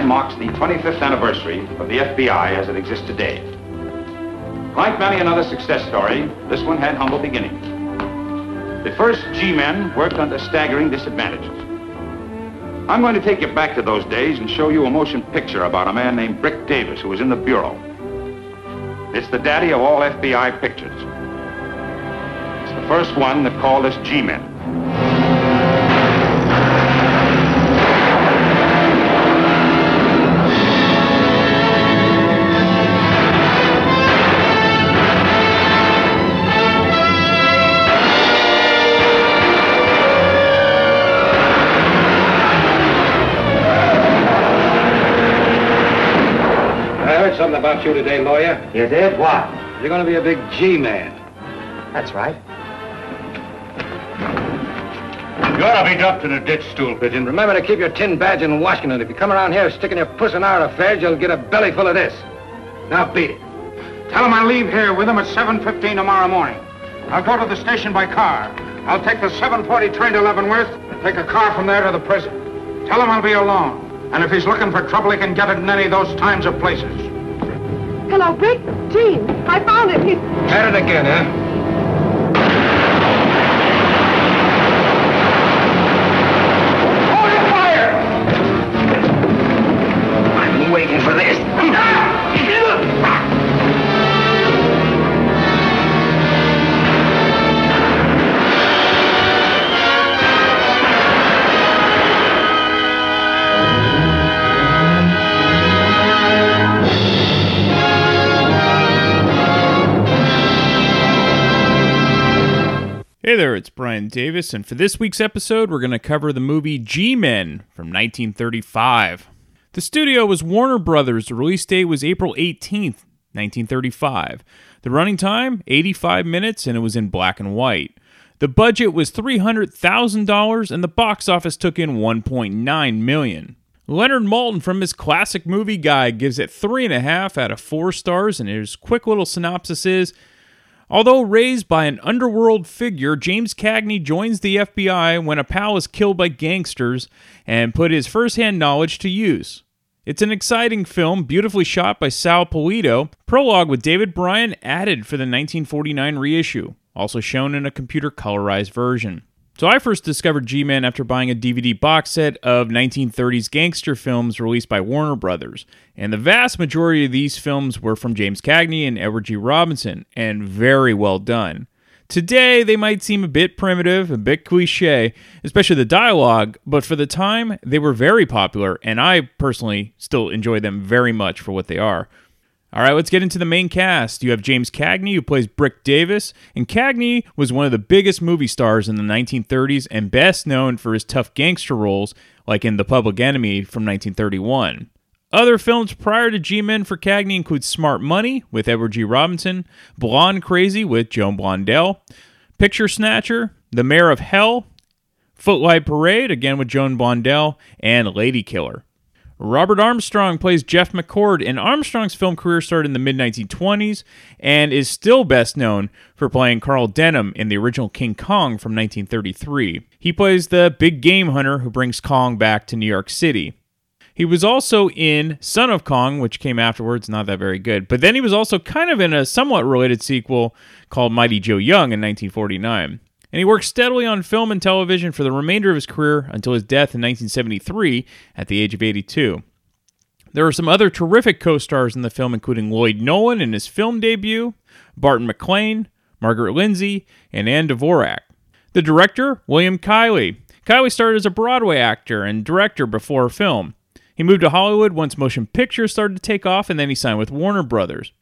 1999 marks the 25th anniversary of the FBI as it exists today. Like many another success story, this one had humble beginnings. The first G-men worked under staggering disadvantages. I'm going to take you back to those days and show you a motion picture about a man named Brick Davis who was in the Bureau. It's the daddy of all FBI pictures. It's the first one that called us G-men. About you today, lawyer. You did? What? You're going to be a big G-man. That's right. You ought to be dumped in a ditch stool, Pigeon. Remember to keep your tin badge in Washington. If you come around here sticking your puss in our affairs, you'll get a belly full of this. Now beat it. Tell him I leave here with him at 7.15 tomorrow morning. I'll go to the station by car. I'll take the 7.40 train to Leavenworth and take a car from there to the prison. Tell him I'll be alone. And if he's looking for trouble, he can get it in any of those times or places. Hello, Brick. Gene, I found it. He's... At it again, huh? Hey there, it's Brian Davis, and for this week's episode, we're going to cover the movie G Men from 1935. The studio was Warner Brothers. The release date was April 18th, 1935. The running time, 85 minutes, and it was in black and white. The budget was $300,000, and the box office took in 1.9 million. Leonard Maltin from his classic movie guide gives it 3.5 out of 4 stars, and his quick little synopsis is Although raised by an underworld figure, James Cagney joins the FBI when a pal is killed by gangsters and put his firsthand knowledge to use. It's an exciting film, beautifully shot by Sol Polito. Prologue with David Brian added for the 1949 reissue, also shown in a computer colorized version. So I first discovered G-Men after buying a DVD box set of 1930s gangster films released by Warner Brothers. And the vast majority of these films were from James Cagney and Edward G. Robinson, and very well done. Today, they might seem a bit primitive, a bit cliche, especially the dialogue, but for the time, they were very popular, and I personally still enjoy them very much for what they are. All right, let's get into the main cast. You have James Cagney, who plays Brick Davis, and Cagney was one of the biggest movie stars in the 1930s and best known for his tough gangster roles, like in The Public Enemy from 1931. Other films prior to G-Men for Cagney include Smart Money with Edward G. Robinson, Blonde Crazy with Joan Blondell, Picture Snatcher, The Mayor of Hell, Footlight Parade, again with Joan Blondell, and Lady Killer. Robert Armstrong plays Jeff McCord, and Armstrong's film career started in the mid 1920s and is still best known for playing Carl Denham in the original King Kong from 1933. He plays the big game hunter who brings Kong back to New York City. He was also in Son of Kong, which came afterwards, not that very good. But then he was also kind of in a somewhat related sequel called Mighty Joe Young in 1949. And he worked steadily on film and television for the remainder of his career until his death in 1973 at the age of 82. There are some other terrific co stars in the film, including Lloyd Nolan in his film debut, Barton MacLane, Margaret Lindsay, and Ann Dvorak. The director, William Keighley. Keighley started as a Broadway actor and director before film. He moved to Hollywood once motion pictures started to take off, and then he signed with Warner Brothers.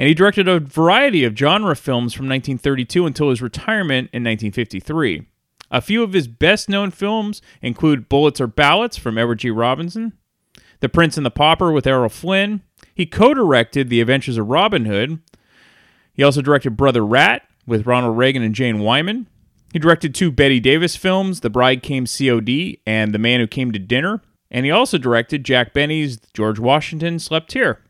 And he directed a variety of genre films from 1932 until his retirement in 1953. A few of his best known films include Bullets or Ballots from Edward G. Robinson, The Prince and the Pauper with Errol Flynn. He co directed The Adventures of Robin Hood. He also directed Brother Rat with Ronald Reagan and Jane Wyman. He directed two Bette Davis films, The Bride Came COD and The Man Who Came to Dinner. And he also directed Jack Benny's George Washington Slept Here.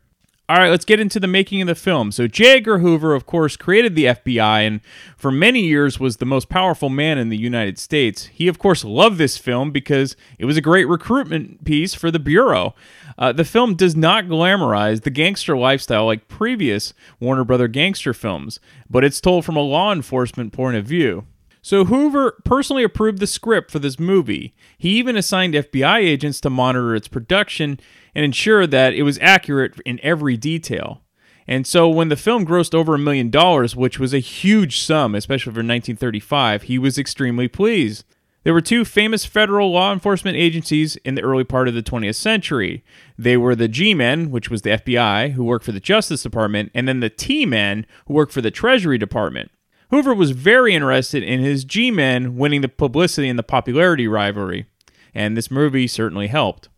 All right, let's get into the making of the film. So, J. Edgar Hoover, of course, created the FBI and for many years was the most powerful man in the United States. He, of course, loved this film because it was a great recruitment piece for the Bureau. Uh, the film does not glamorize the gangster lifestyle like previous Warner Brother gangster films, but it's told from a law enforcement point of view. So Hoover personally approved the script for this movie. He even assigned FBI agents to monitor its production and ensure that it was accurate in every detail. And so when the film grossed over a million dollars, which was a huge sum, especially for 1935, he was extremely pleased. There were two famous federal law enforcement agencies in the early part of the 20th century. They were the G Men, which was the FBI, who worked for the Justice Department, and then the T Men, who worked for the Treasury Department. Hoover was very interested in his G Men winning the publicity and the popularity rivalry, and this movie certainly helped.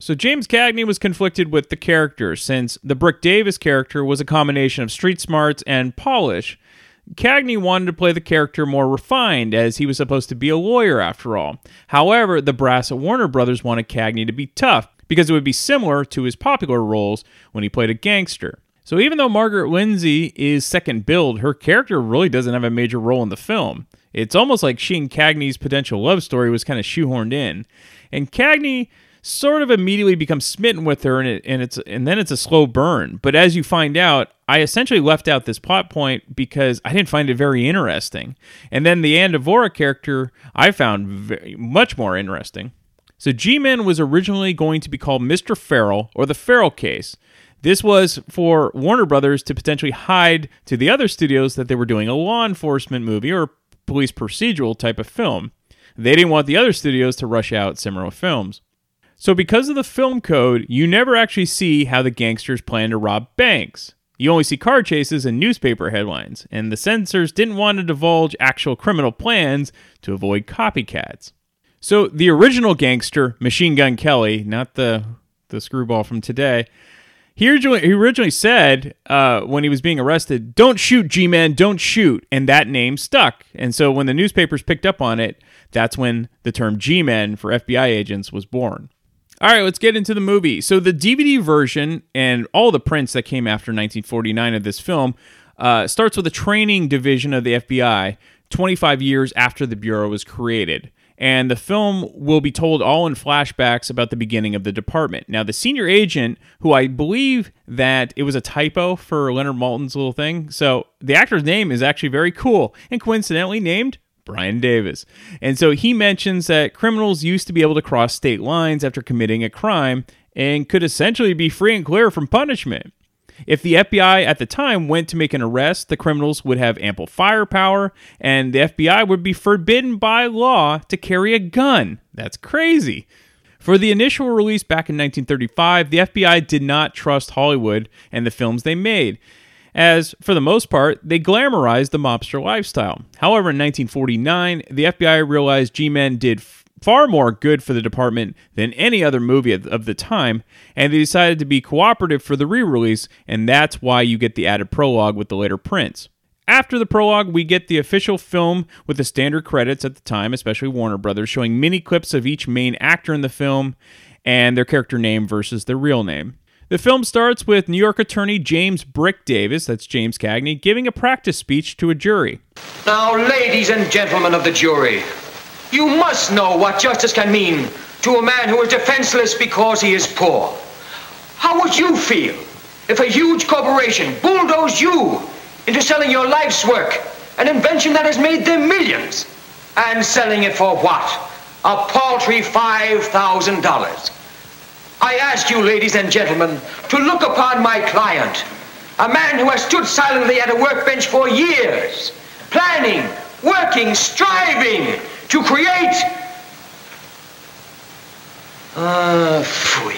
So James Cagney was conflicted with the character since the Brick Davis character was a combination of street smarts and polish. Cagney wanted to play the character more refined as he was supposed to be a lawyer after all. However, the brass at Warner Brothers wanted Cagney to be tough because it would be similar to his popular roles when he played a gangster. So even though Margaret Lindsay is second billed, her character really doesn't have a major role in the film. It's almost like she and Cagney's potential love story was kind of shoehorned in. And Cagney sort of immediately becomes smitten with her and, it, and it's and then it's a slow burn. But as you find out i essentially left out this plot point because i didn't find it very interesting. And then the Ann Dvorak character i found very, much more interesting. So G-Man was originally going to be called mr farrell or the farrell case. This was for warner brothers to potentially hide to the other studios that they were doing a law enforcement movie or police procedural type of film. They didn't want the other studios to rush out similar films so, because of the film code, you never actually see how the gangsters plan to rob banks. You only see car chases and newspaper headlines, and the censors didn't want to divulge actual criminal plans to avoid copycats. So, the original gangster, Machine Gun Kelly, not the, the screwball from today, he originally, he originally said uh, when he was being arrested, Don't shoot, G Man, don't shoot. And that name stuck. And so, when the newspapers picked up on it, that's when the term G Men for FBI agents was born. All right, let's get into the movie. So the DVD version and all the prints that came after 1949 of this film uh, starts with a training division of the FBI 25 years after the Bureau was created. And the film will be told all in flashbacks about the beginning of the department. Now, the senior agent, who I believe that it was a typo for Leonard Maltin's little thing, so the actor's name is actually very cool and coincidentally named Brian Davis. And so he mentions that criminals used to be able to cross state lines after committing a crime and could essentially be free and clear from punishment. If the FBI at the time went to make an arrest, the criminals would have ample firepower, and the FBI would be forbidden by law to carry a gun. That's crazy. For the initial release back in 1935, the FBI did not trust Hollywood and the films they made as, for the most part, they glamorized the mobster lifestyle. However, in 1949, the FBI realized G Men did f- far more good for the department than any other movie of, the time, and they decided to be cooperative for the re release, and that's why you get the added prologue with the later prints. After the prologue, we get the official film with the standard credits at the time, especially Warner Brothers, showing mini clips of each main actor in the film and their character name versus their real name. The film starts with New York attorney James Brick Davis, that's James Cagney, giving a practice speech to a jury. Now, ladies and gentlemen of the jury, you must know what justice can mean to a man who is defenseless because he is poor. How would you feel if a huge corporation bulldozed you into selling your life's work, an invention that has made them millions, and selling it for what? A paltry $5,000. I ask you, ladies and gentlemen, to look upon my client, a man who has stood silently at a workbench for years, planning, working, striving to create. Ah, uh, fui.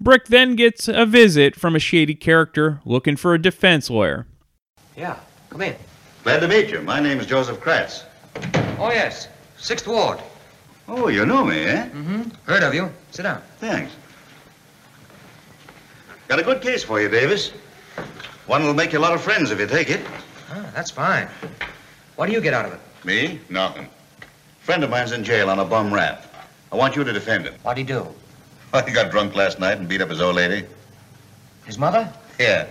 Brick then gets a visit from a shady character looking for a defense lawyer. Yeah, come in. Glad to meet you. My name is Joseph Kratz. Oh, yes. Sixth Ward. Oh, you know me, eh? Mm-hmm. Heard of you. Sit down. Thanks. Got a good case for you, Davis. One will make you a lot of friends if you take it. Ah, that's fine. What do you get out of it? Me? Nothing. Friend of mine's in jail on a bum rap. I want you to defend him. What'd he do? Well, he got drunk last night and beat up his old lady. His mother? Yeah.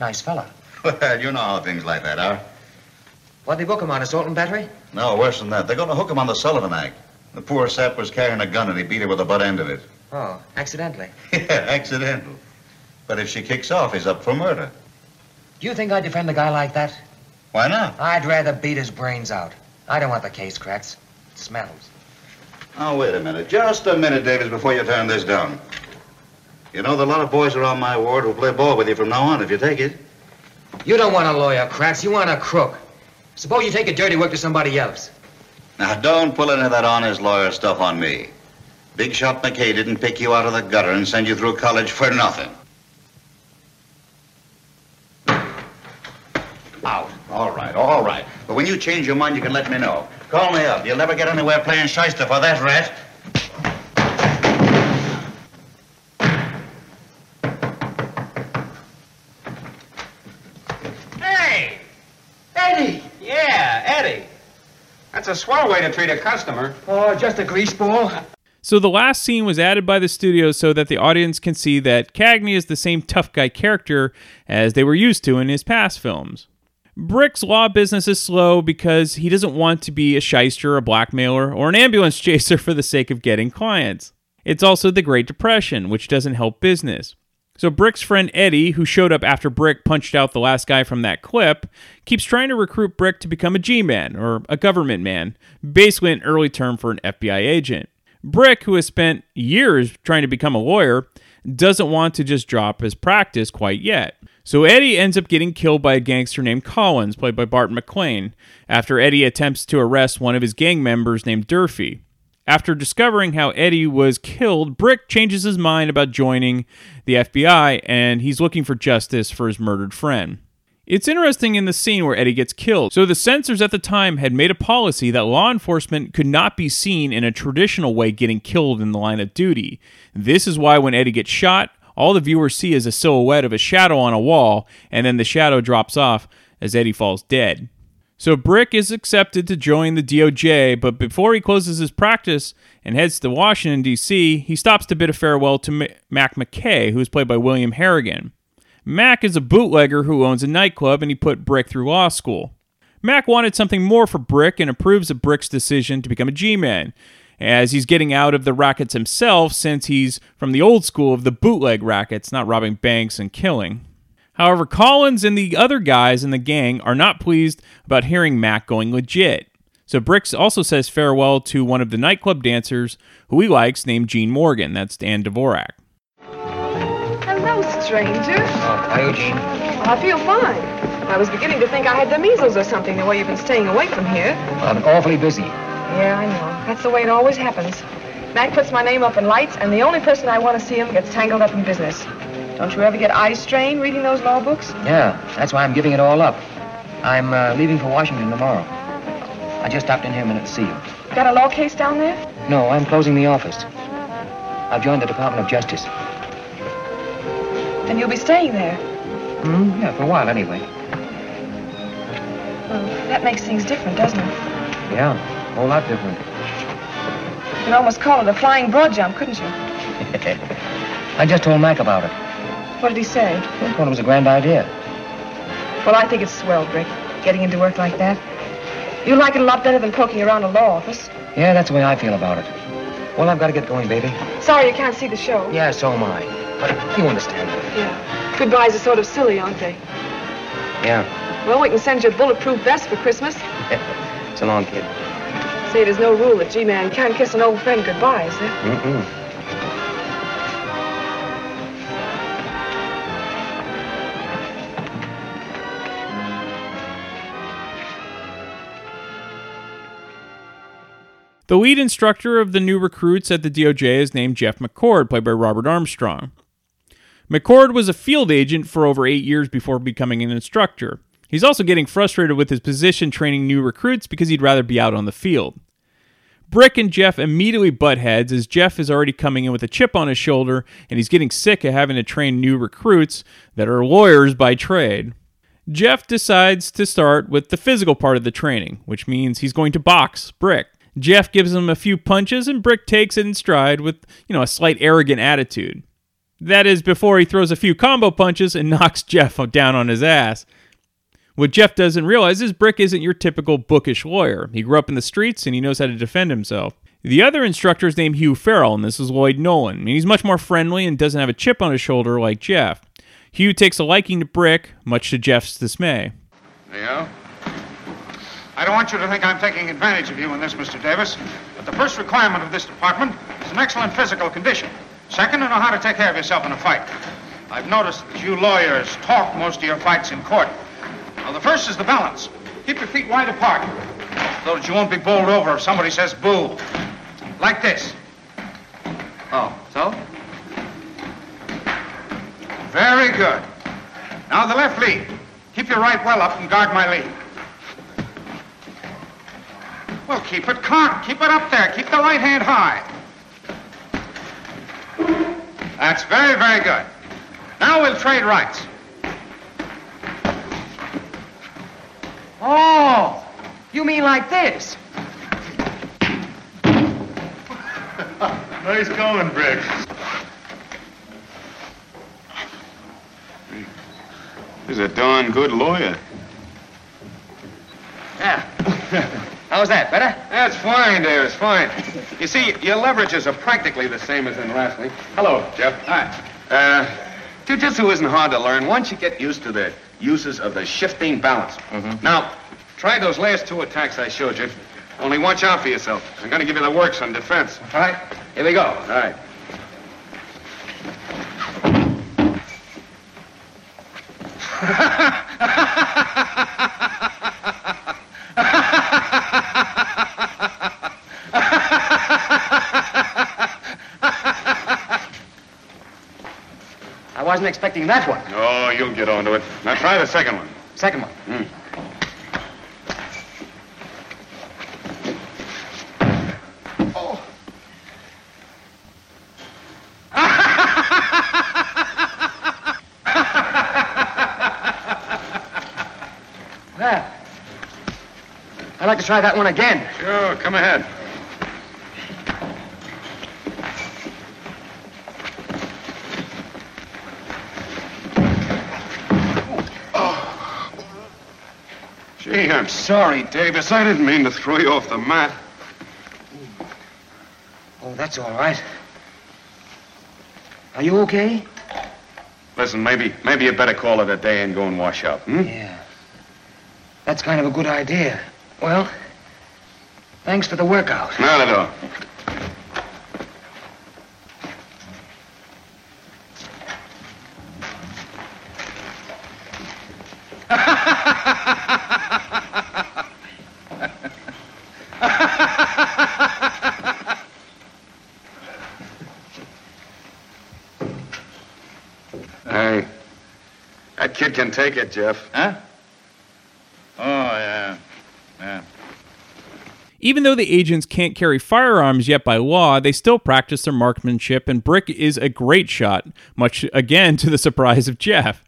Nice fella. Well, you know how things like that are. What'd they book him on, assault and battery? No, worse than that. They're going to hook him on the Sullivan Act. The poor sap was carrying a gun and he beat her with the butt end of it. Oh, accidentally. Yeah, accidental. But if she kicks off, he's up for murder. Do you think I'd defend a guy like that? Why not? I'd rather beat his brains out. I don't want the case cracked. It smells. Oh, wait a minute. Just a minute, Davis, before you turn this down. You know, there are a lot of boys around my ward who'll play ball with you from now on if you take it. You don't want a lawyer, Kratz. You want a crook. Suppose you take a dirty work to somebody else. Now, don't pull any of that honest lawyer stuff on me. Big Shot McKay didn't pick you out of the gutter and send you through college for nothing. Out. All right, all right. But when you change your mind, you can let me know. Call me up. You'll never get anywhere playing shyster for that rat. Hey! Eddie! Yeah, Eddie. That's a swell way to treat a customer. Oh, just a grease ball. So the last scene was added by the studio so that the audience can see that Cagney is the same tough guy character as they were used to in his past films. Brick's law business is slow because he doesn't want to be a shyster, a blackmailer, or an ambulance chaser for the sake of getting clients. It's also the Great Depression, which doesn't help business. So Brick's friend Eddie, who showed up after Brick punched out the last guy from that clip, keeps trying to recruit Brick to become a G-man, or a government man, basically an early term for an FBI agent. Brick, who has spent years trying to become a lawyer, doesn't want to just drop his practice quite yet. So Eddie ends up getting killed by a gangster named Collins, played by Barton MacLane, after Eddie attempts to arrest one of his gang members named Durfee. After discovering how Eddie was killed, Brick changes his mind about joining the FBI and he's looking for justice for his murdered friend. It's interesting in the scene where Eddie gets killed. So the censors at the time had made a policy that law enforcement could not be seen in a traditional way getting killed in the line of duty. This is why when Eddie gets shot, all the viewers see is a silhouette of a shadow on a wall, and then the shadow drops off as Eddie falls dead. So Brick is accepted to join the DOJ, but before he closes his practice and heads to Washington, D.C., he stops to bid a farewell to Mac McKay, who is played by William Harrigan. Mac is a bootlegger who owns a nightclub and he put Brick through law school. Mac wanted something more for Brick and approves of Brick's decision to become a G Man, as he's getting out of the rackets himself since he's from the old school of the bootleg rackets, not robbing banks and killing. However, Collins and the other guys in the gang are not pleased about hearing Mac going legit. So Bricks also says farewell to one of the nightclub dancers who he likes named Jean Morgan. That's Ann Dvorak. Hello, stranger. Oh, hi, Eugene. Well, I feel fine. I was beginning to think I had the measles or something, the way you've been staying away from here. I've been awfully busy. Yeah, I know. That's the way it always happens. Mac puts my name up in lights, and the only person I want to see him gets tangled up in business. Don't you ever get eye strain reading those law books? Yeah, that's why I'm giving it all up. I'm uh, leaving for Washington tomorrow. I just stopped in here a minute to see you. Got a law case down there? No, I'm closing the office. I've joined the Department of Justice. Then you'll be staying there. Hmm? Yeah, for a while anyway. Well, that makes things different, doesn't it? Yeah, a whole lot different. You could almost call it a flying broad jump, couldn't you? I just told Mac about it. What did he say? I thought it was a grand idea. Well, I think it's swell, Brick, getting into work like that. You like it a lot better than poking around a law office. Yeah, that's the way I feel about it. Well, I've got to get going, baby. Sorry you can't see the show. Yeah, so am I. But you understand. Yeah. Goodbyes are sort of silly, aren't they? Yeah. Well, we can send you a bulletproof vest for Christmas. it's a long, kid. Say there's no rule that G-Man can't kiss an old friend goodbye, is there? Eh? Mm-mm. The lead instructor of the new recruits at the DOJ is named Jeff McCord, played by Robert Armstrong. McCord was a field agent for over eight years before becoming an instructor. He's also getting frustrated with his position training new recruits because he'd rather be out on the field. Brick and Jeff immediately butt heads as Jeff is already coming in with a chip on his shoulder and he's getting sick of having to train new recruits that are lawyers by trade. Jeff decides to start with the physical part of the training, which means he's going to box Brick. Jeff gives him a few punches and Brick takes it in stride with, you know, a slight arrogant attitude. That is before he throws a few combo punches and knocks Jeff down on his ass. What Jeff doesn't realize is Brick isn't your typical bookish lawyer. He grew up in the streets and he knows how to defend himself. The other instructor is named Hugh Farrell, and this is Lloyd Nolan. Mean, he's much more friendly and doesn't have a chip on his shoulder like Jeff. Hugh takes a liking to Brick, much to Jeff's dismay. Leo? I don't want you to think I'm taking advantage of you in this, Mr. Davis. But the first requirement of this department is an excellent physical condition. Second, to know how to take care of yourself in a fight. I've noticed that you lawyers talk most of your fights in court. Now, the first is the balance. Keep your feet wide apart so that you won't be bowled over if somebody says boo. Like this. Oh, so? Very good. Now the left lead. Keep your right well up and guard my lead. Well, keep it cocked. Keep it up there. Keep the right hand high. That's very, very good. Now we'll trade rights. Oh, you mean like this? Nice going, Brick. He's a darn good lawyer. Yeah. How's that? Better? That's fine, Dave. It's fine. You see, your leverages are practically the same as in wrestling. Hello, Jeff. Hi. Uh, jiu-jitsu isn't hard to learn once you get used to the uses of the shifting balance. Now, try those last two attacks I showed you. Only watch out for yourself. I'm going to give you the works on defense. All right. Here we go. All right. Wasn't expecting that one. Oh, you'll get onto it. Now try the second one. Second one. Hmm. Well, I'd like to try that one again. Sure, come ahead. I'm sorry, Davis. I didn't mean to throw you off the mat. Oh, that's all right. Are you okay? Listen, maybe maybe you better call it a day and go and wash up. Hmm? Yeah. That's kind of a good idea. Well, thanks for the workout. Not at all. hey, that kid take it, Jeff. Huh? Oh, yeah. Yeah. Even though the agents can't carry firearms yet by law, they still practice their marksmanship, and Brick is a great shot, much again to the surprise of Jeff.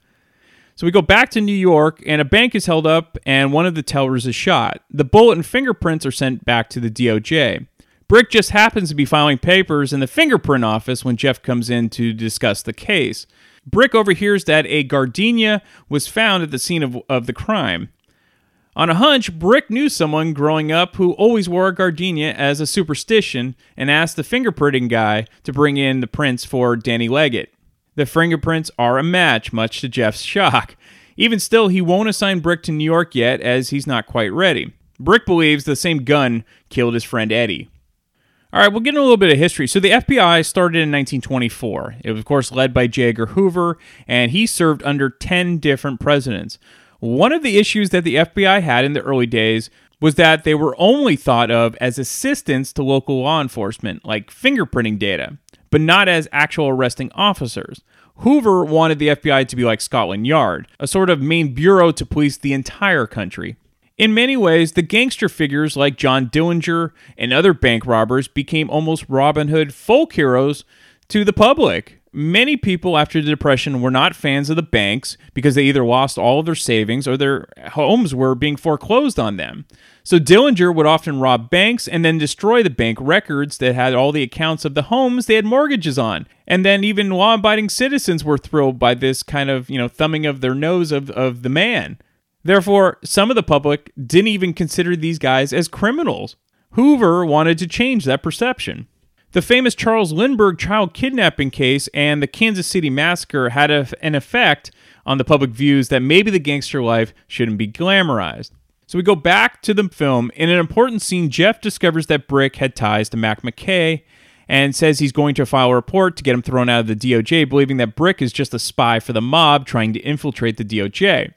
So we go back to New York, and a bank is held up, and one of the tellers is shot. The bullet and fingerprints are sent back to the DOJ. Brick just happens to be filing papers in the fingerprint office when Jeff comes in to discuss the case. Brick overhears that a gardenia was found at the scene of, of the crime. On a hunch, Brick knew someone growing up who always wore a gardenia as a superstition and asked the fingerprinting guy to bring in the prints for Danny Leggett. The fingerprints are a match, much to Jeff's shock. Even still, he won't assign Brick to New York yet, as he's not quite ready. Brick believes the same gun killed his friend Eddie. All right, we'll get into a little bit of history. So, the FBI started in 1924. It was, of course, led by J. Edgar Hoover, and he served under 10 different presidents. One of the issues that the FBI had in the early days was that they were only thought of as assistants to local law enforcement, like fingerprinting data, but not as actual arresting officers. Hoover wanted the FBI to be like Scotland Yard, a sort of main bureau to police the entire country. In many ways, the gangster figures like John Dillinger and other bank robbers became almost Robin Hood folk heroes to the public. Many people after the Depression were not fans of the banks because they either lost all of their savings or their homes were being foreclosed on them. So Dillinger would often rob banks and then destroy the bank records that had all the accounts of the homes they had mortgages on. And then even law-abiding citizens were thrilled by this kind of, you know, thumbing of their nose of, of the man. Therefore, some of the public didn't even consider these guys as criminals. Hoover wanted to change that perception. The famous Charles Lindbergh child kidnapping case and the Kansas City massacre had an effect on the public views that maybe the gangster life shouldn't be glamorized. So we go back to the film. In an important scene, Jeff discovers that Brick had ties to Mac McKay and says he's going to file a report to get him thrown out of the DOJ, believing that Brick is just a spy for the mob trying to infiltrate the DOJ.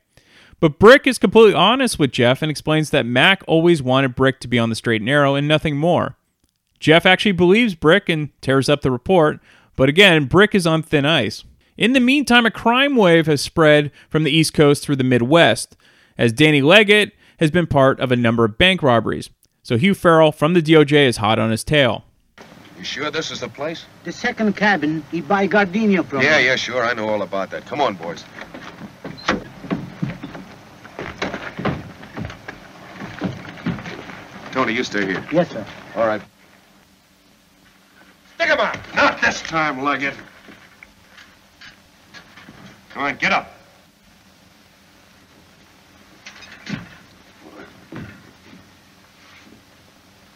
But Brick is completely honest with Jeff and explains that Mac always wanted Brick to be on the straight and narrow and nothing more. Jeff actually believes Brick and tears up the report, but again, Brick is on thin ice. In the meantime, a crime wave has spread from the East Coast through the Midwest, as Danny Leggett has been part of a number of bank robberies. So Hugh Farrell from the DOJ is hot on his tail. You sure this is the place? The second cabin he buy gardenia from. Yeah, yeah, sure. I know all about that. Come on, boys. Tony, you stay here. Yes, sir. All right. Stick him out. Not this time, Leggett. Come on, get up.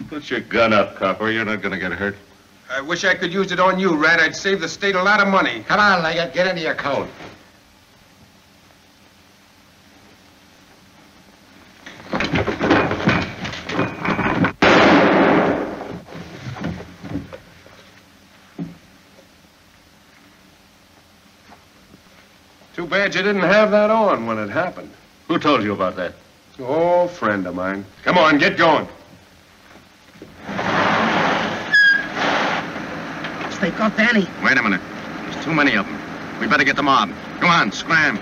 Put your gun up, copper. You're not gonna get hurt. I wish I could use it on you, Rat. I'd save the state a lot of money. Come on, Leggett, get into your coat. Too bad you didn't have that on when it happened. Who told you about that? Oh, friend of mine. Come on, get going. They got Danny. Wait a minute. There's too many of them. We better get the mob. Come on, scram.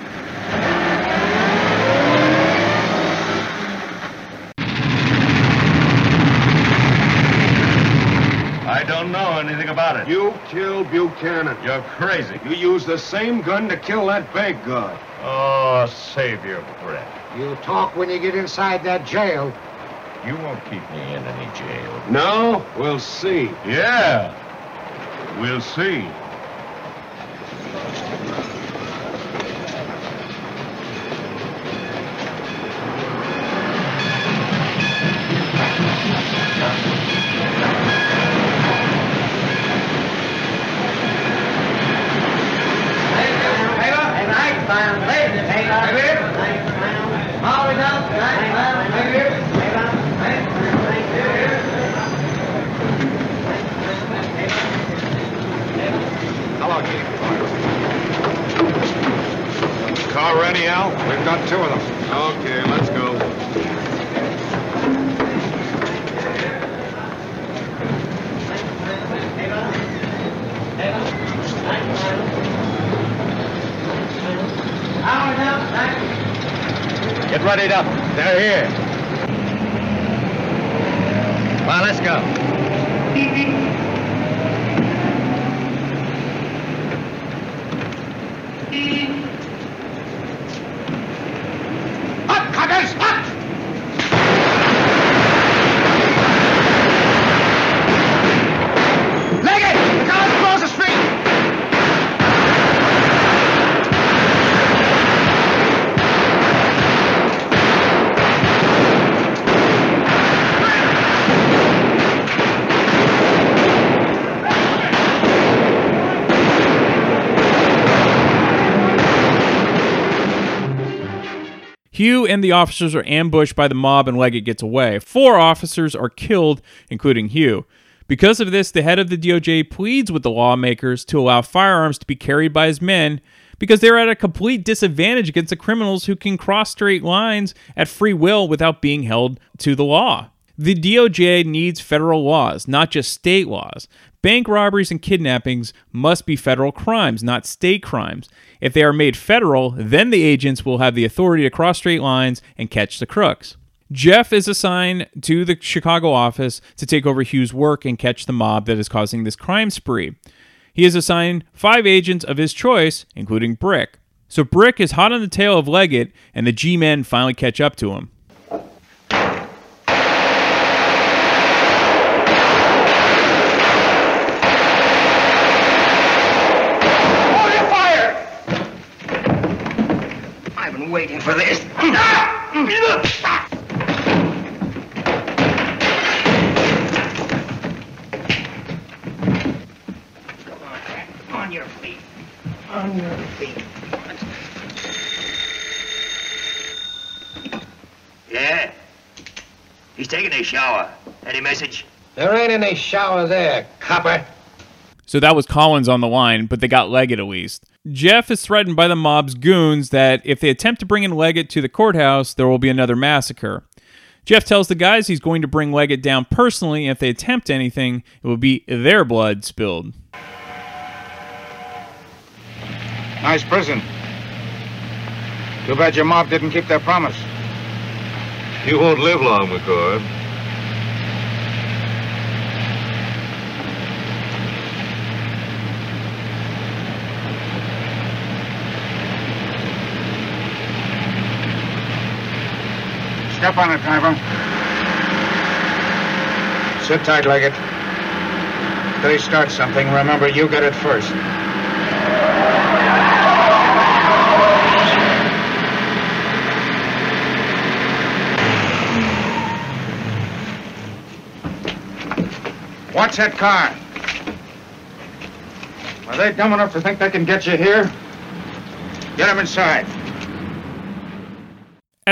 I don't know You killed Buchanan. You're crazy. You used the same gun to kill that bank guard. Oh, save your breath. You'll talk when you get inside that jail. You won't keep me in any jail. No? We'll see. Yeah. We'll see. Hello, Chief. Car ready, Al? We've got two of them. Okay, let's go. Get readied up. They're here. Well, let's go. Up, cockers! Up! Leggett! The car's across the street! Hugh and the officers are ambushed by the mob and Leggett gets away. Four officers are killed, including Hugh. Because of this, the head of the DOJ pleads with the lawmakers to allow firearms to be carried by his men because they're at a complete disadvantage against the criminals who can cross straight lines at free will without being held to the law. The DOJ needs federal laws, not just state laws. Bank robberies and kidnappings must be federal crimes, not state crimes. If they are made federal, then the agents will have the authority to cross state lines and catch the crooks. Jeff is assigned to the Chicago office to take over Hugh's work and catch the mob that is causing this crime spree. He is assigned five agents of his choice, including Brick. So Brick is hot on the tail of Leggett, and the G men finally catch up to him. I've been waiting for this. Come on, Jack. On your feet. On your feet. Yeah. He's taking a shower. Any message? There ain't any shower there, copper. So that was Collins on the line, but they got Leggett at least. Jeff is threatened by the mob's goons that if they attempt to bring in Leggett to the courthouse, there will be another massacre. Jeff tells the guys he's going to bring Leggett down personally, and if they attempt anything, it will be their blood spilled. Nice prison. Too bad your mob didn't keep their promise. You won't live long, McCord. Step on it, driver. Sit tight, Leggett. Till he starts something, remember, you get it first. Watch that car. Are they dumb enough to think they can get you here? Get them inside.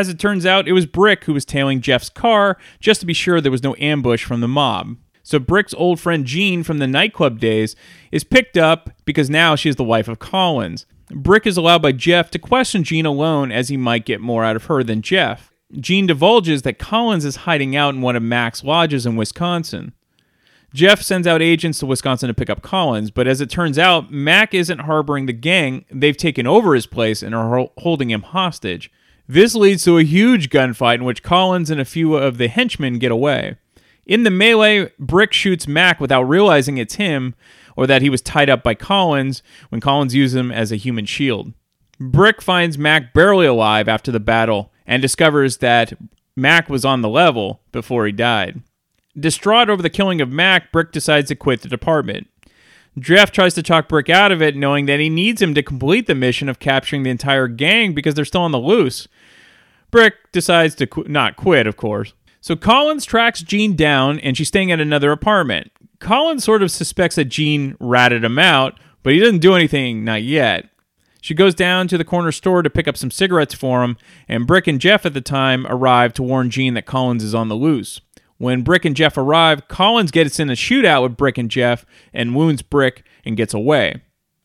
As it turns out, it was Brick who was tailing Jeff's car just to be sure there was no ambush from the mob. So Brick's old friend Jean from the nightclub days is picked up because now she is the wife of Collins. Brick is allowed by Jeff to question Jean alone as he might get more out of her than Jeff. Jean divulges that Collins is hiding out in one of Mac's lodges in Wisconsin. Jeff sends out agents to Wisconsin to pick up Collins, but as it turns out, Mac isn't harboring the gang. They've taken over his place and are hol- holding him hostage. This leads to a huge gunfight in which Collins and a few of the henchmen get away. In the melee, Brick shoots Mac without realizing it's him or that he was tied up by Collins when Collins used him as a human shield. Brick finds Mac barely alive after the battle and discovers that Mac was on the level before he died. Distraught over the killing of Mac, Brick decides to quit the department. Jeff tries to talk Brick out of it, knowing that he needs him to complete the mission of capturing the entire gang because they're still on the loose. Brick decides to qu- not quit, of course. So Collins tracks Jean down, and she's staying at another apartment. Collins sort of suspects that Jean ratted him out, but he doesn't do anything, not yet. She goes down to the corner store to pick up some cigarettes for him, and Brick and Jeff at the time arrive to warn Jean that Collins is on the loose. When Brick and Jeff arrive, Collins gets in a shootout with Brick and Jeff and wounds Brick and gets away.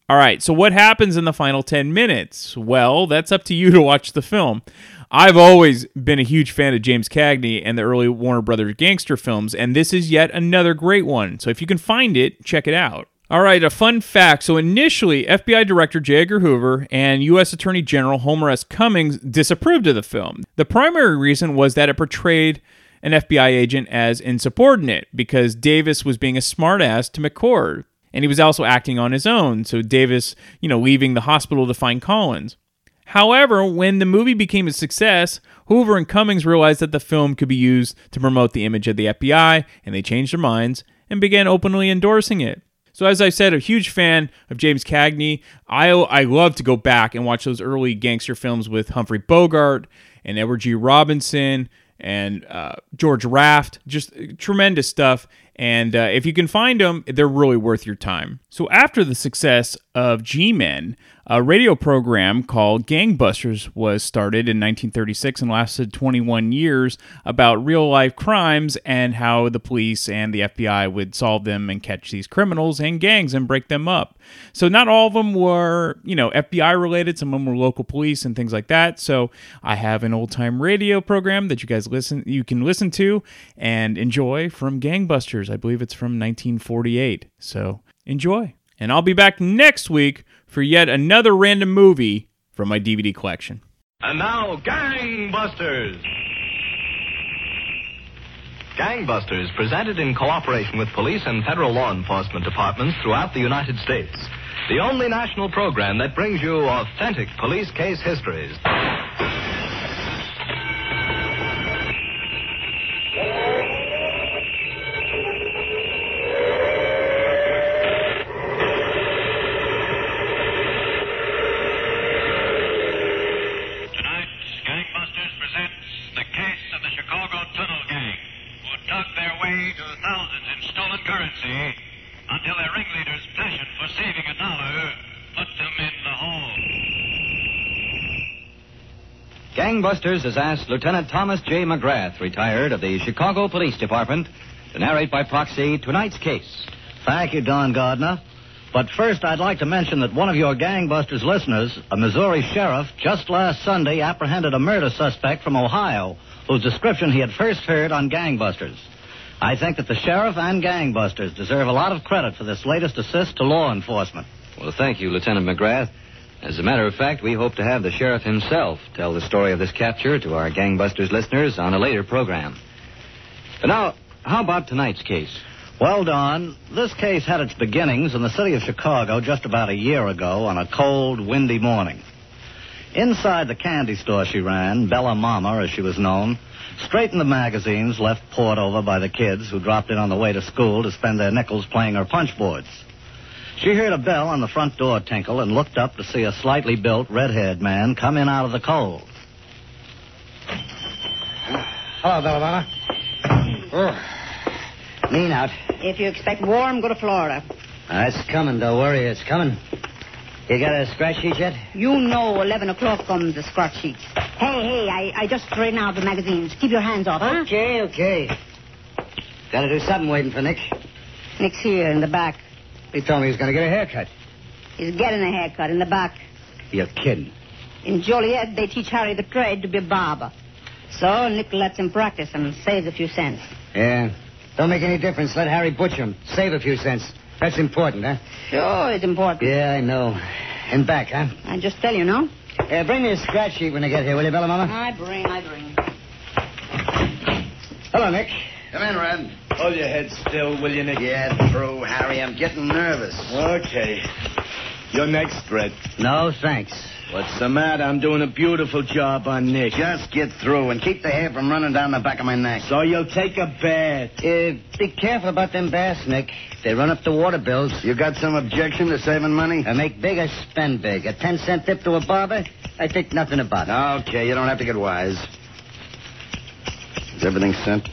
All right, so what happens in the final 10 minutes? Well, that's up to you to watch the film. I've always been a huge fan of James Cagney and the early Warner Brothers gangster films, and this is yet another great one. So if you can find it, check it out. All right, a fun fact. So initially, FBI Director J. Edgar Hoover and U.S. Attorney General Homer S. Cummings disapproved of the film. The primary reason was that it portrayed an FBI agent as insubordinate because Davis was being a smartass to McCord. And he was also acting on his own. So Davis, you know, leaving the hospital to find Collins. However, when the movie became a success, Hoover and Cummings realized that the film could be used to promote the image of the FBI, and they changed their minds and began openly endorsing it. So, as I said, a huge fan of James Cagney. I, I love to go back and watch those early gangster films with Humphrey Bogart and Edward G. Robinson and uh, George Raft. Just tremendous stuff. And uh, if you can find them, they're really worth your time. So, after the success of G Men, a radio program called Gangbusters was started in 1936 and lasted 21 years about real life crimes and how the police and the FBI would solve them and catch these criminals and gangs and break them up. So, not all of them were, you know, FBI related, some of them were local police and things like that. So, I have an old time radio program that you guys listen you can listen to and enjoy from Gangbusters. I believe it's from 1948. So enjoy. And I'll be back next week for yet another random movie from my DVD collection. And now, Gangbusters! Gangbusters, presented in cooperation with police and federal law enforcement departments throughout the United States. The only national program that brings you authentic police case histories. Tonight, Gangbusters presents the case of the Chicago Tunnel Gang, who dug their way to thousands in stolen currency until their ringleader's passion for saving a dollar put them in the hole. Gangbusters has asked Lieutenant Thomas J. McGrath, retired of the Chicago Police Department, to narrate by proxy tonight's case. Thank you, Don Gardner. But first, I'd like to mention that one of your gangbusters listeners, a Missouri sheriff, just last Sunday apprehended a murder suspect from Ohio whose description he had first heard on gangbusters. I think that the sheriff and gangbusters deserve a lot of credit for this latest assist to law enforcement. Well, thank you, Lieutenant McGrath. As a matter of fact, we hope to have the sheriff himself tell the story of this capture to our Gangbusters listeners on a later program. But now, how about tonight's case? Well, Don, this case had its beginnings in the city of Chicago just about a year ago on a cold, windy morning. Inside the candy store she ran, Bella Mama, as she was known, straightened the magazines left poured over by the kids who dropped in on the way to school to spend their nickels playing her punch boards. She heard a bell on the front door tinkle and looked up to see a slightly built, red-haired man come in out of the cold. Hello, Bella Mama. Oh. Mean out. If you expect warm, go to Florida. Uh, it's coming, don't worry, it's coming. You got a scratch sheet yet? You know 11 o'clock comes the scratch sheet. Hey, hey, I, I just straightened out the magazines. Keep your hands off, huh? Okay, okay. Gotta do something waiting for Nick. Nick's here in the back. He told me he was gonna get a haircut. He's getting a haircut in the back. You're kidding. In Joliet, they teach Harry the trade to be a barber. So Nick lets him practice and saves a few cents. Yeah. Don't make any difference. Let Harry butcher him. Save a few cents. That's important, huh? Sure, it's important. Yeah, I know. And back, huh? I just tell you, no? Uh, bring me a scratch sheet when I get here, will you, Bella Mama? I bring, I bring. Hello, Nick. Come in, Red. Hold your head still, will you, Nick? Yeah, true, Harry. I'm getting nervous. Okay. You're next, Red. No, thanks. What's the matter? I'm doing a beautiful job on Nick. Just get through and keep the hair from running down the back of my neck. So you'll take a bath. Uh, be careful about them baths, Nick. They run up the water bills. You got some objection to saving money? I make big, I spend big. A ten cent tip to a barber, I think nothing about it. Okay, you don't have to get wise. Is everything sent?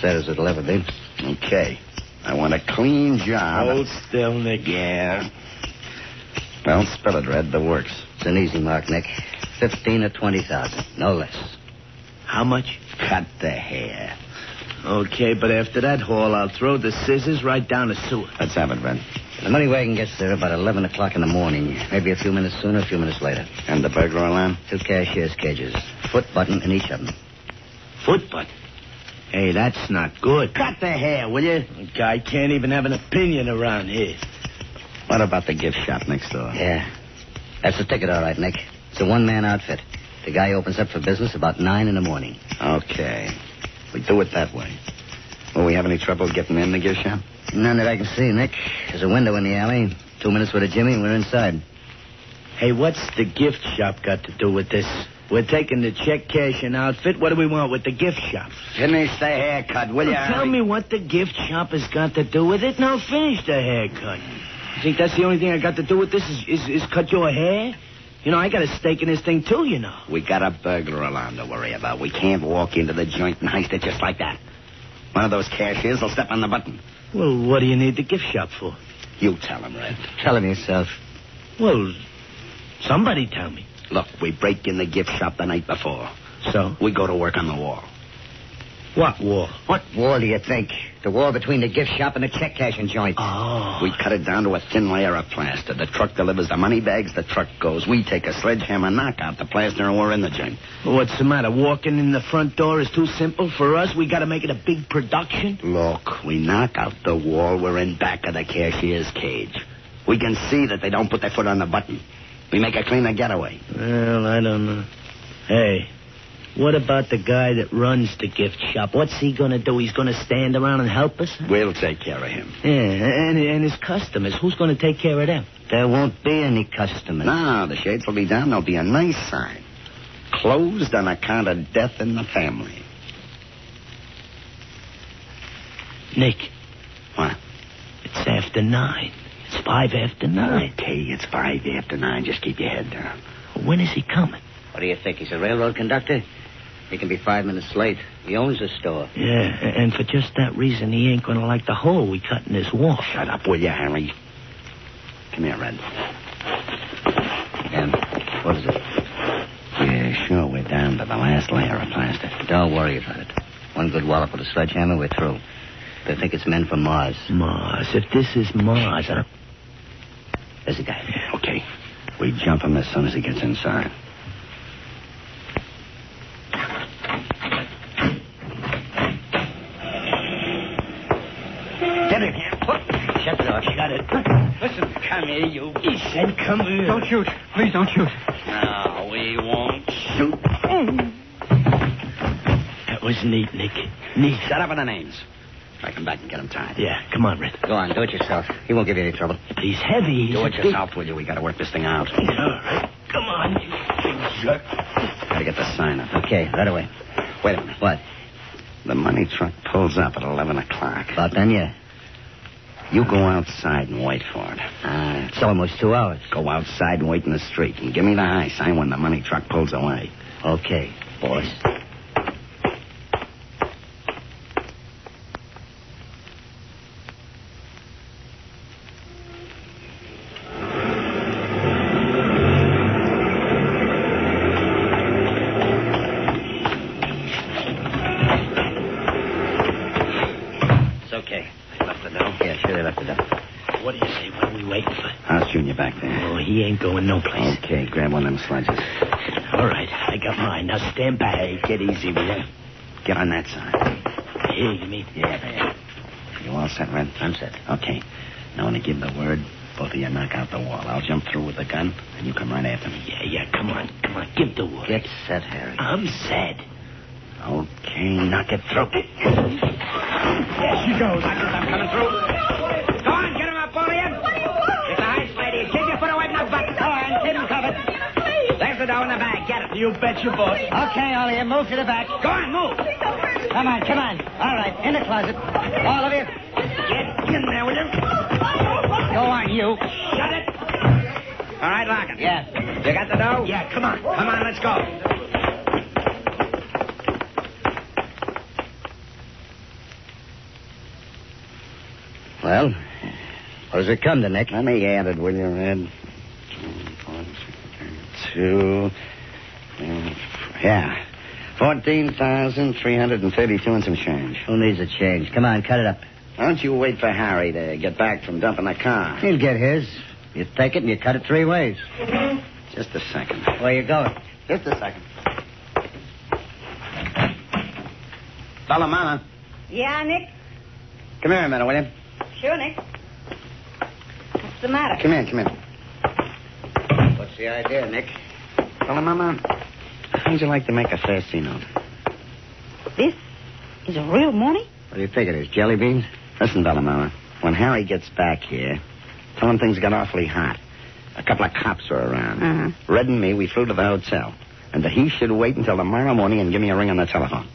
Set as it'll ever be. Okay. I want a clean job. Hold still, Nick. Yeah. Well, spell it, Red. The works. It's an easy mark, Nick. Fifteen or twenty thousand, no less. How much? Cut the hair. Okay, but after that haul, I'll throw the scissors right down the sewer. Let's have it, Red. The money wagon gets there about 11 o'clock in the morning. Maybe a few minutes sooner, a few minutes later. And the burglar alarm? Two cashier's cages. Foot button in each of them. Foot button? Hey, that's not good. Cut the hair, will you? A guy can't even have an opinion around here. What about the gift shop next door? Yeah. That's the ticket, all right, Nick. It's a one-man outfit. The guy opens up for business about 9 in the morning. Okay. We do it that way. Will we have any trouble getting in the gift shop? None that I can see, Nick. There's a window in the alley. Two minutes with a Jimmy, and we're inside. Hey, what's the gift shop got to do with this? We're taking the check cashing outfit. What do we want with the gift shop? Finish the haircut, will you? Well, tell me what the gift shop has got to do with it, and I'll finish the haircut. You think that's the only thing I got to do with this is, is, is cut your hair? You know, I got a stake in this thing, too, you know. We got a burglar alarm to worry about. We can't walk into the joint and heist it just like that. One of those cashiers will step on the button. Well, what do you need the gift shop for? You tell him, Red. Tell him yourself. Well, somebody tell me. Look, we break in the gift shop the night before. So? We go to work on the wall. What wall? What wall do you think? The wall between the gift shop and the check cashing joint. Oh. We cut it down to a thin layer of plaster. The truck delivers the money bags, the truck goes. We take a sledgehammer, knock out the plaster, and we're in the joint. What's the matter? Walking in the front door is too simple for us? We gotta make it a big production? Look, we knock out the wall, we're in back of the cashier's cage. We can see that they don't put their foot on the button. We make a cleaner getaway. Well, I don't know. Hey, what about the guy that runs the gift shop? What's he gonna do? He's gonna stand around and help us? We'll take care of him. Yeah, and, and his customers. Who's gonna take care of them? There won't be any customers. No, the shades will be down. There'll be a nice sign. Closed on account of death in the family. Nick. What? It's after nine. It's five after nine. Okay, it's five after nine. Just keep your head down. When is he coming? What do you think? He's a railroad conductor? He can be five minutes late. He owns a store. Yeah, and for just that reason, he ain't gonna like the hole we cut in this wall. Shut up, will you, Harry? Come here, Red. And what is it? Yeah, sure, we're down to the last layer of plaster. Don't worry about it. One good wallop with a sledgehammer, we're through. They think it's men from Mars. Mars. If this is Mars, I... There's a guy. Okay. We jump him as soon as he gets inside. Get it here. Shut the door. Shut it. Listen, come here, you. He said come here. Don't shoot. Please don't shoot. No, we won't shoot. That was neat, Nick. Neat. Shut up on the names. I come back and get him tied. Yeah, come on, Red. Go on, do it yourself. He won't give you any trouble. But he's heavy. He's Do a it big- yourself, will you? We gotta work this thing out. All right. Come on, you big jerk. Gotta get the sign up. Okay, right away. Wait a minute. What? The money truck pulls up at 11 o'clock. About done yet? You go outside and wait for it. Uh, it's almost two hours. Go outside and wait in the street and give me the high sign when the money truck pulls away. Okay, boss. You. Shut it. All right, lock it. Yeah. You got the dough? Yeah, come on. Come on, let's go. Well, what does it come to, Nick? Let me add it, will you, Red? Two. Yeah. Fourteen thousand three hundred and thirty-two and some change. Who needs a change? Come on, cut it up. Don't you wait for Harry to get back from dumping the car. He'll get his. You take it and you cut it three ways. Just a second. Where you going? Just a second. Bella, Mama, Yeah, Nick? come here a minute, will you? Sure, Nick. What's the matter? Come here, come here. What's the idea, Nick? Bella, Mama, how'd you like to make a thirsty note? This is a real money? What do you think it is, jelly beans? Listen, Bella Mama, when Harry gets back here, tell him things got awfully hot. A couple of cops were around. Uh-huh. Red and me, we flew to the hotel. And that he should wait until tomorrow morning and give me a ring on the telephone.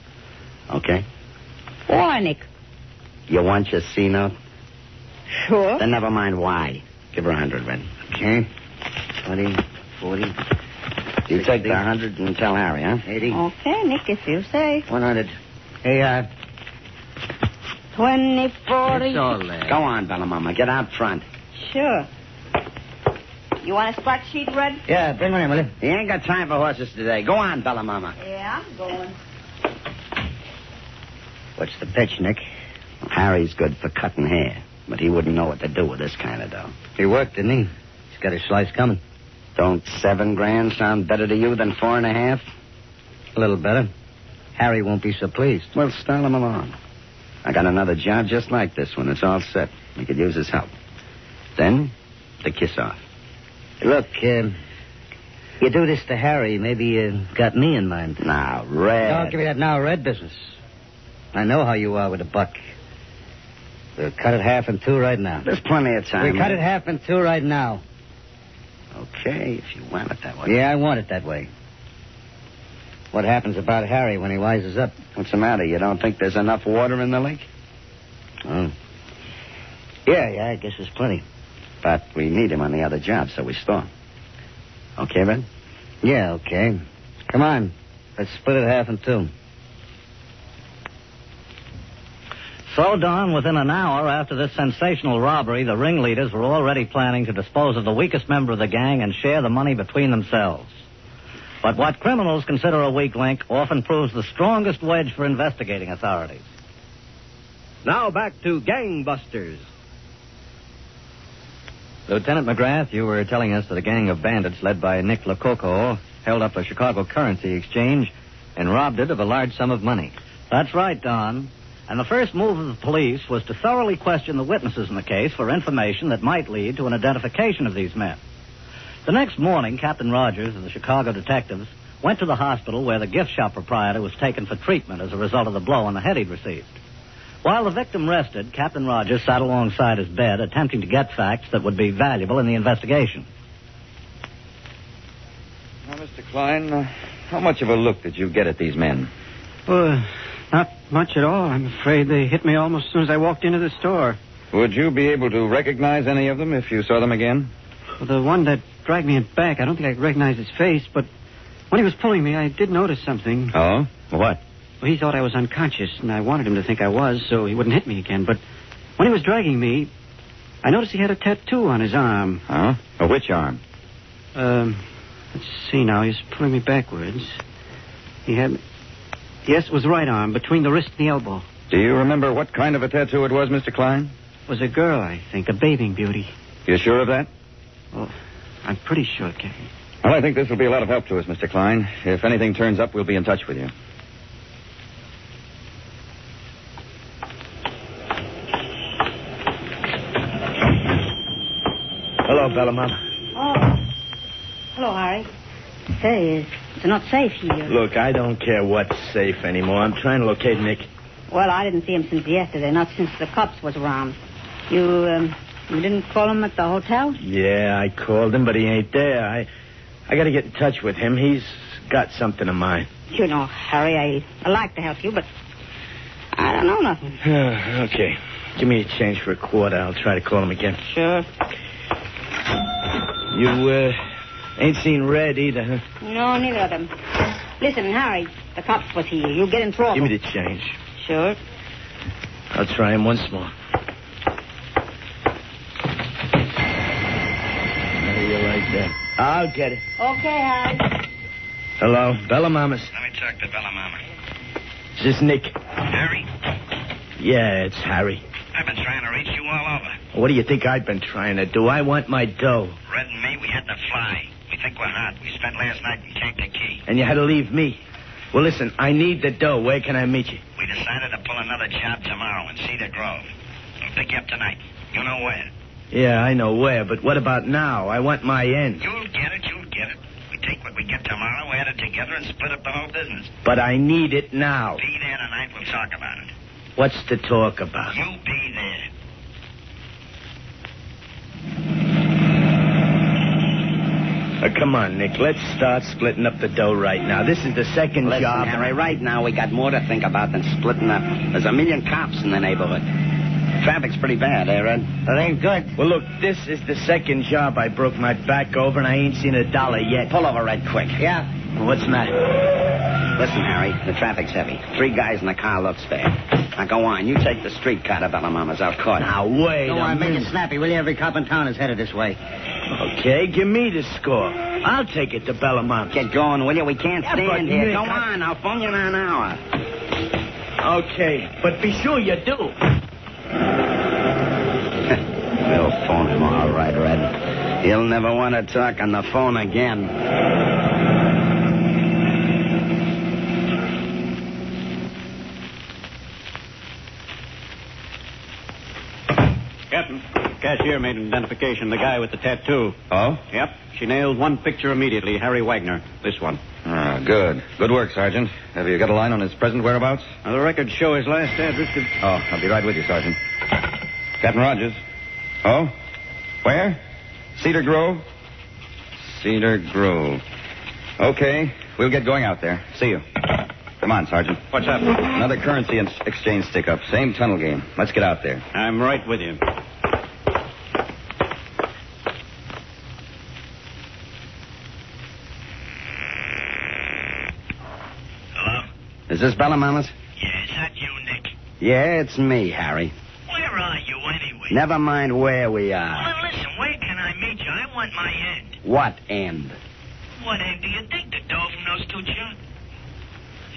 Okay? Why, Nick? You want your C note? Sure. Then never mind why. Give her a hundred, Red. Okay? Twenty, forty. You take the hundred and tell Harry, huh? Eighty. Okay, Nick, if you say. One hundred. Hey, uh, Twenty, forty. it's all there. Go on, Bella Mama. Get out front. Sure. You want a spot sheet, Red? Yeah, bring one in, will you? He ain't got time for horses today. Go on, Bella Mama. Yeah, I'm going. What's the pitch, Nick? Harry's good for cutting hair, but he wouldn't know what to do with this kind of dough. He worked, didn't he? He's got his slice coming. Don't seven grand sound better to you than four and a half? A little better. Harry won't be so pleased. Well, start him along. I got another job just like this one. It's all set. We could use his help. Then, the kiss off. Look, uh, you do this to Harry, maybe you got me in mind. Now, Red. Don't give me that now red business. I know how you are with a buck. We'll cut it half and two right now. There's plenty of time. We'll cut it half and two right now. Okay, if you want it that way. Yeah, I want it that way. What happens about Harry when he wises up? What's the matter? You don't think there's enough water in the lake? Oh. Yeah, yeah, I guess there's plenty. But we need him on the other job, so we storm. Okay, Red? Yeah, okay. Come on. Let's split it half and two. So, Don, within an hour after this sensational robbery, the ringleaders were already planning to dispose of the weakest member of the gang and share the money between themselves. But what criminals consider a weak link often proves the strongest wedge for investigating authorities. Now back to Gangbusters. Lieutenant McGrath, you were telling us that a gang of bandits led by Nick Lococo held up a Chicago currency exchange and robbed it of a large sum of money. That's right, Don. And the first move of the police was to thoroughly question the witnesses in the case for information that might lead to an identification of these men. The next morning, Captain Rogers and the Chicago detectives went to the hospital where the gift shop proprietor was taken for treatment as a result of the blow on the head he'd received. While the victim rested, Captain Rogers sat alongside his bed, attempting to get facts that would be valuable in the investigation. Now, Mr. Klein, uh, how much of a look did you get at these men? Well, not much at all. I'm afraid they hit me almost as soon as I walked into the store. Would you be able to recognize any of them if you saw them again? Well, the one that dragged me back, I don't think I recognized his face, but when he was pulling me, I did notice something. Oh? What? Well, he thought I was unconscious, and I wanted him to think I was so he wouldn't hit me again. But when he was dragging me, I noticed he had a tattoo on his arm. Huh? Uh, which arm? Um, let's see now. He's pulling me backwards. He had. Yes, it was the right arm, between the wrist and the elbow. Do you remember what kind of a tattoo it was, Mr. Klein? It was a girl, I think, a bathing beauty. You sure of that? Well, I'm pretty sure, Captain. Well, I think this will be a lot of help to us, Mr. Klein. If anything turns up, we'll be in touch with you. Hello, Bella Mama. Oh. Hello, Harry. Say, it's not safe here. Look, I don't care what's safe anymore. I'm trying to locate Nick. Well, I didn't see him since yesterday, not since the cops was around. You, um, you didn't call him at the hotel? Yeah, I called him, but he ain't there. I, I got to get in touch with him. He's got something of mine. You know, Harry, I, I like to help you, but I don't know nothing. okay. Give me a change for a quarter. I'll try to call him again. Sure. You, uh, ain't seen Red either, huh? No, neither of them. Listen, Harry, the cops was here. You'll get in trouble. Give me the change. Sure. I'll try him once more. How do you like that? I'll get it. Okay, Harry. Hello, Bella Mamas. Let me talk to Bella Mama. Is this Nick? Harry, Yeah, it's Harry. I've been trying to reach you all over. What do you think I've been trying to do? I want my dough. Red and me, we had to fly. We think we're hot. We spent last night in Kankakee. And you had to leave me. Well, listen, I need the dough. Where can I meet you? We decided to pull another job tomorrow in Cedar Grove. I'll pick you up tonight. You know where. Yeah, I know where, but what about now? I want my end. You'll get it, you'll get it. We take what we get tomorrow, add it together, and split up the whole business. But I need it now. Be there tonight, we'll talk about it. What's to talk about? You be there. Uh, come on, Nick. Let's start splitting up the dough right now. This is the second Listen, job. Harry, right now we got more to think about than splitting up. There's a million cops in the neighborhood. Traffic's pretty bad, eh, Red? That ain't good. Well, look, this is the second job I broke my back over, and I ain't seen a dollar yet. Pull over, Red, quick. Yeah. What's the matter? Listen, Harry, the traffic's heavy. Three guys in the car looks fair. Now go on. You take the streetcar to Bella Mama's out court. Now, wait Go on, make it snappy, will you? Every cop in town is headed this way. Okay, give me the score. I'll take it to Bella Mama. Get going, will you? We can't Yeah, stand here. Nick, Go I- on. I'll phone you in an hour. Okay, but be sure you do. We'll phone him all right, Red. He'll never want to talk on the phone again. Captain, cashier made an identification. The guy with the tattoo. Oh? Yep. She nailed one picture immediately. Harry Wagner. This one. Good. Good work, Sergeant. Have you got a line on his present whereabouts? Now, the records show his last address to... Oh, I'll be right with you, Sergeant. Captain Rogers. Oh? Where? Cedar Grove? Cedar Grove. Okay, we'll get going out there. See you. Come on, Sergeant. What's up? Another currency exchange stick up. Same tunnel game. Let's get out there. I'm right with you. Is this Bella Mamas? Yeah, is that you, Nick? Yeah, it's me, Harry. Where are you anyway? Never mind where we are. Well, listen, where can I meet you? I want my end. What end? What end do you think? The dough from those two?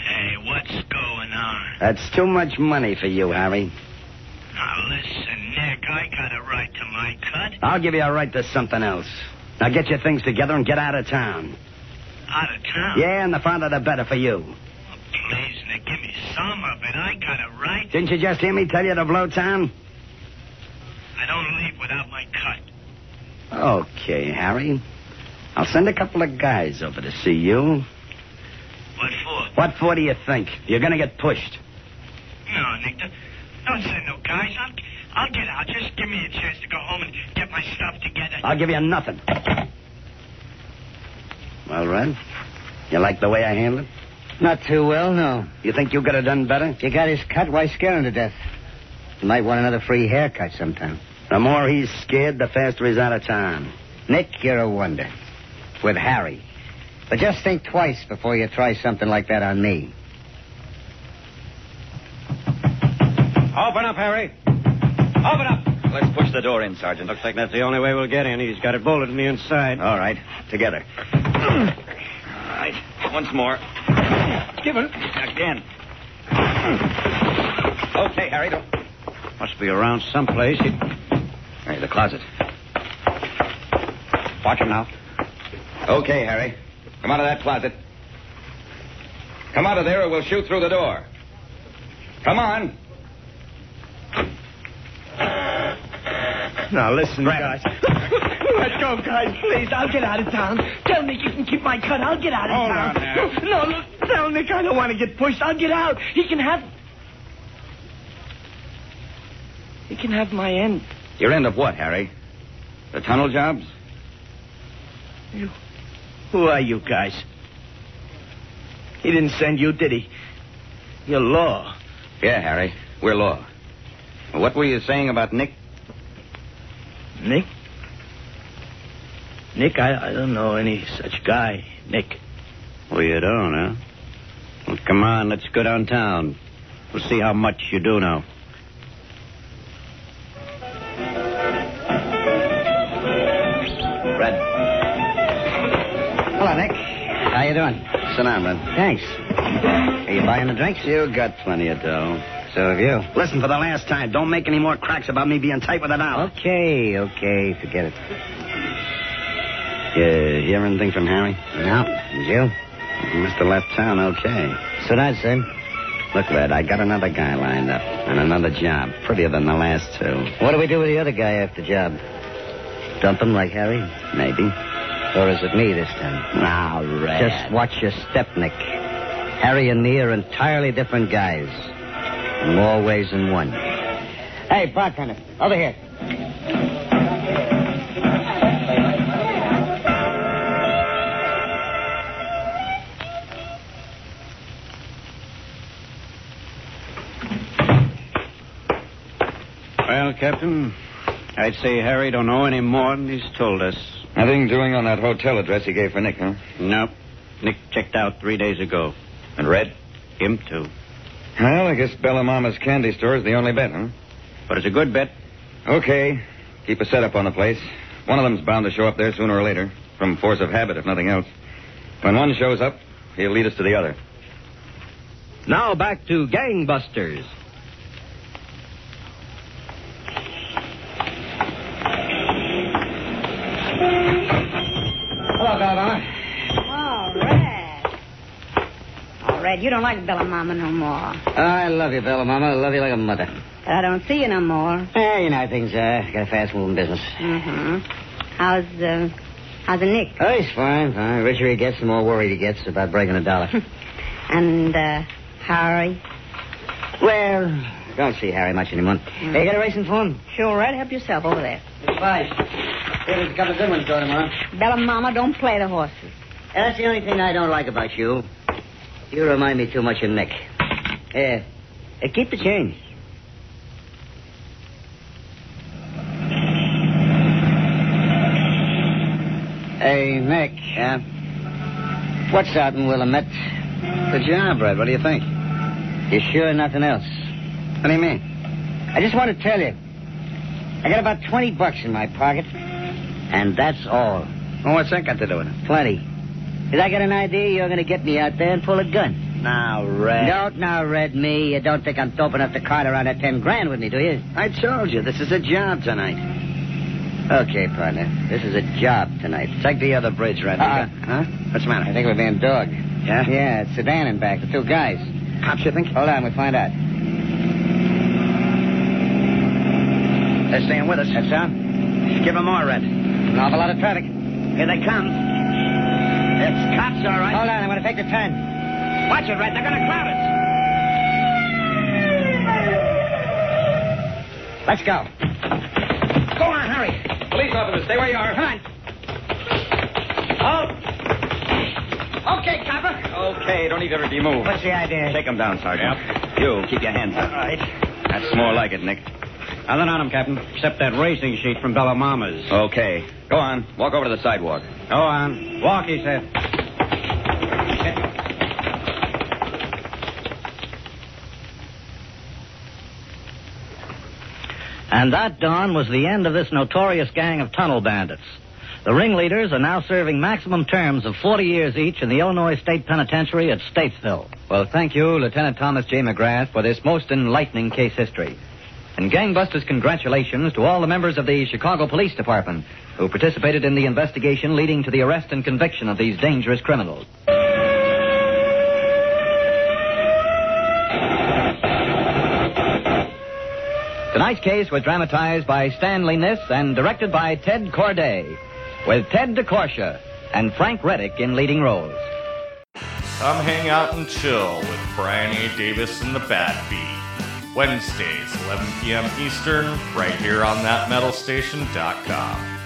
Hey, what's going on? That's too much money for you, Harry. Now, listen, Nick, I got a right to my cut. I'll give you a right to something else. Now get your things together and get out of town. Out of town? Yeah, and the farther the better for you. Please, Nick, give me some of it. I got a right. Didn't you just hear me tell you to blow town? I don't leave without my cut. Okay, Harry. I'll send a couple of guys over to see you. What for? What for do you think? You're gonna get pushed. No, Nick, don't, don't send no guys. I'll, I'll get out. Just give me a chance to go home and get my stuff together. I'll give you nothing. Well, Red, you like the way I handle it? Not too well, no. You think you could have done better? You got his cut, why scare him to death? You might want another free haircut sometime. The more he's scared, the faster he's out of town. Nick, you're a wonder. With Harry. But just think twice before you try something like that on me. Open up, Harry. Open up. Let's push the door in, Sergeant. Looks like that's the only way we'll get in. He's got it bolted on the inside. All right, together. All right, once more. Give it. Again. Okay, Harry. Don't... Must be around someplace. He... Hey, the closet. Watch him now. Okay, Harry. Come out of that closet. Come out of there or we'll shoot through the door. Come on. Now, listen, Grab guys. Let's go, guys, please. I'll get out of town. Tell Nick you can keep my cut. I'll get out of Hold town. on No, look, tell Nick I don't want to get pushed. I'll get out. He can have. He can have my end. Your end of what, Harry? The tunnel jobs? You. Who are you guys? He didn't send you, did he? You're law. Yeah, Harry. We're law. What were you saying about Nick? Nick? Nick, I, I don't know any such guy. Nick. Well, you don't, huh? Well, come on, let's go downtown. We'll see how much you do know. Red. Hello, Nick. How you doing? Sit down, Red. Thanks. Are you buying the drinks? You got plenty of dough. So have you. Listen, for the last time, don't make any more cracks about me being tight with a dollar. Okay, okay, forget it. You hear anything from Harry? No. Did you? He must have left town okay. So I'd say. Look, Red, I got another guy lined up and another job, prettier than the last two. What do we do with the other guy after job? Dump him like Harry? Maybe. Or is it me this time? Ah, now, Red. Just watch your step, Nick. Harry and me are entirely different guys. In more ways than one. Hey, bartender, over here. Well, Captain, I'd say Harry don't know any more than he's told us. Nothing doing on that hotel address he gave for Nick, huh? Nope. Nick checked out three days ago. And Red? Him, too. Well, I guess Bella Mama's candy store is the only bet, huh? But it's a good bet. Okay. Keep a setup on the place. One of them's bound to show up there sooner or later, from force of habit, if nothing else. When one shows up, he'll lead us to the other. Now back to Gangbusters. Red, you don't like Bella Mama no more. I love you, Bella Mama. I love you like a mother. But I don't see you no more. Yeah, you know how things are. Got a fast-moving business. Mm-hmm. How's, uh, how's the Nick? Oh, he's fine, fine. The richer he gets, the more worried he gets about breaking a dollar. And, uh, Harry? well, don't see Harry much anymore. Hey, you got a racing phone? Sure, Red. Help yourself over there. Bye. There's a couple of good ones going tomorrow. Bella Mama, don't play the horses. That's the only thing I don't like about you. You remind me too much of Nick. Yeah. Uh, keep the change. Hey, Nick. Yeah? What's out in Wilmette? The job, Red. What do you think? You sure nothing else? What do you mean? I just want to tell you. I got about 20 bucks in my pocket. And that's all. Well, what's that got to do with it? Plenty. Because I got an idea you're going to get me out there and pull a gun. Now, Red. Don't now, Red, me. You don't think I'm dope enough to cart around that 10 grand with me, do you? I told you, this is a job tonight. Okay, partner. This is a job tonight. Take the other bridge, Red. Uh-uh. Huh? What's the matter? I think we're being dogged. Yeah? Yeah, it's Sedan in back. The two guys. Cops, you think? Hold on, we'll find out. They're staying with us. That's so? Give them more, Red. An awful lot of traffic. Here they come. It's cops, all right. Hold on, I'm going to take the turn. Watch it, Red. They're going to crowd us. Let's go. Go on, hurry. Police officers, stay where you are. Come on. Oh. Okay, copper. Okay, don't even be moved. What's the idea? Take him down, Sergeant. You, keep your hands up. All right. That's more like it, Nick. Nothing on him, Captain, except that racing sheet from Bella Mama's. Okay. Go on. Walk over to the sidewalk. Go on. Walk, he said. And that, Don, was the end of this notorious gang of tunnel bandits. The ringleaders are now serving maximum terms of 40 years each in the Illinois State Penitentiary at Statesville. Well, thank you, Lieutenant Thomas J. McGrath, for this most enlightening case history. And gangbusters, congratulations to all the members of the Chicago Police Department who participated in the investigation leading to the arrest and conviction of these dangerous criminals. Tonight's case was dramatized by Stanley Niss and directed by Ted Corday, with Ted DeCorsia and Frank Readick in leading roles. Come hang out and chill with Brian A. Davis and the Bad Beat. Wednesdays, 11 p.m. Eastern, right here on thatmetalstation.com.